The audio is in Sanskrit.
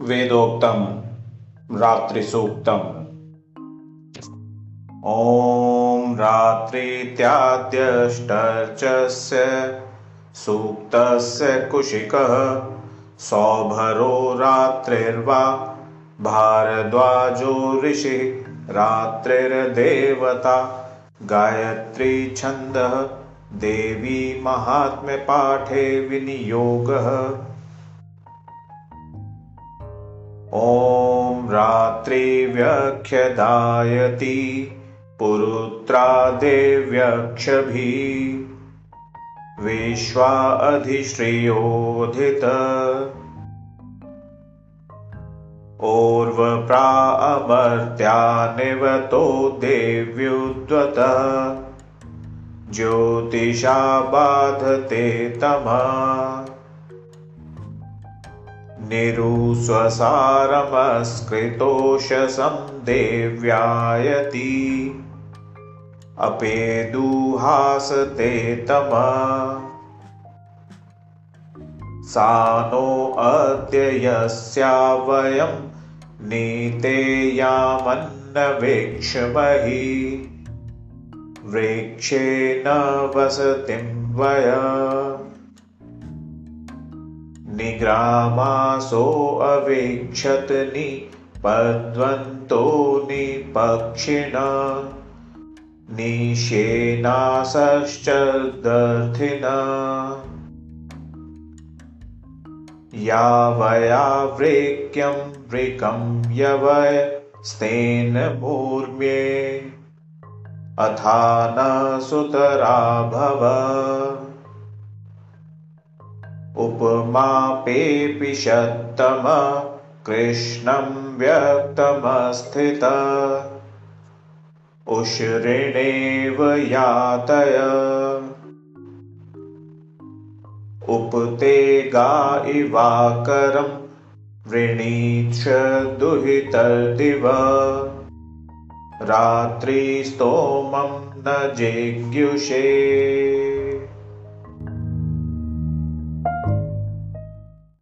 वेदोक्तं रात्रिसूक्तम्। ॐ रात्रित्याद्यष्टर्चस्य सूक्तस्य कुशिकः सौभरो रात्रिर्वा भारद्वाजो ऋषिः रात्रिर्देवता गायत्री छन्दः देवी महात्म्यपाठे विनियोगः ॐ रात्रिव्यख्यदायति पुरुत्रा देव्यक्षभिः विश्वा अधिश्रियोधित ओर्वप्रा अमर्त्यानिवतो देव्युद्वत ज्योतिषा बाधते तमा निरुस्वसारमस्कृतोषसं देव्यायति अपेदुहासते तमा। सा नो अद्य यस्या वयं नीतेयामन्नवेक्ष्महि वृक्षेण वसतिं वय निग्रामासो अवेक्षत निपद्वन्तो निपक्षिण। निषेनासश्चर्दर्थिन यावयावृक्यं वृकं यवयस्तेन मूर्म्ये अथा न सुतरा भव उपमापेऽपिषत्तम कृष्णं व्यक्तमस्थित। उषृणेव यातय। उपते गा इवाकरं वृणीक्ष दुहितर्दिव। रात्रिस्तोमं न जिज्ञुषे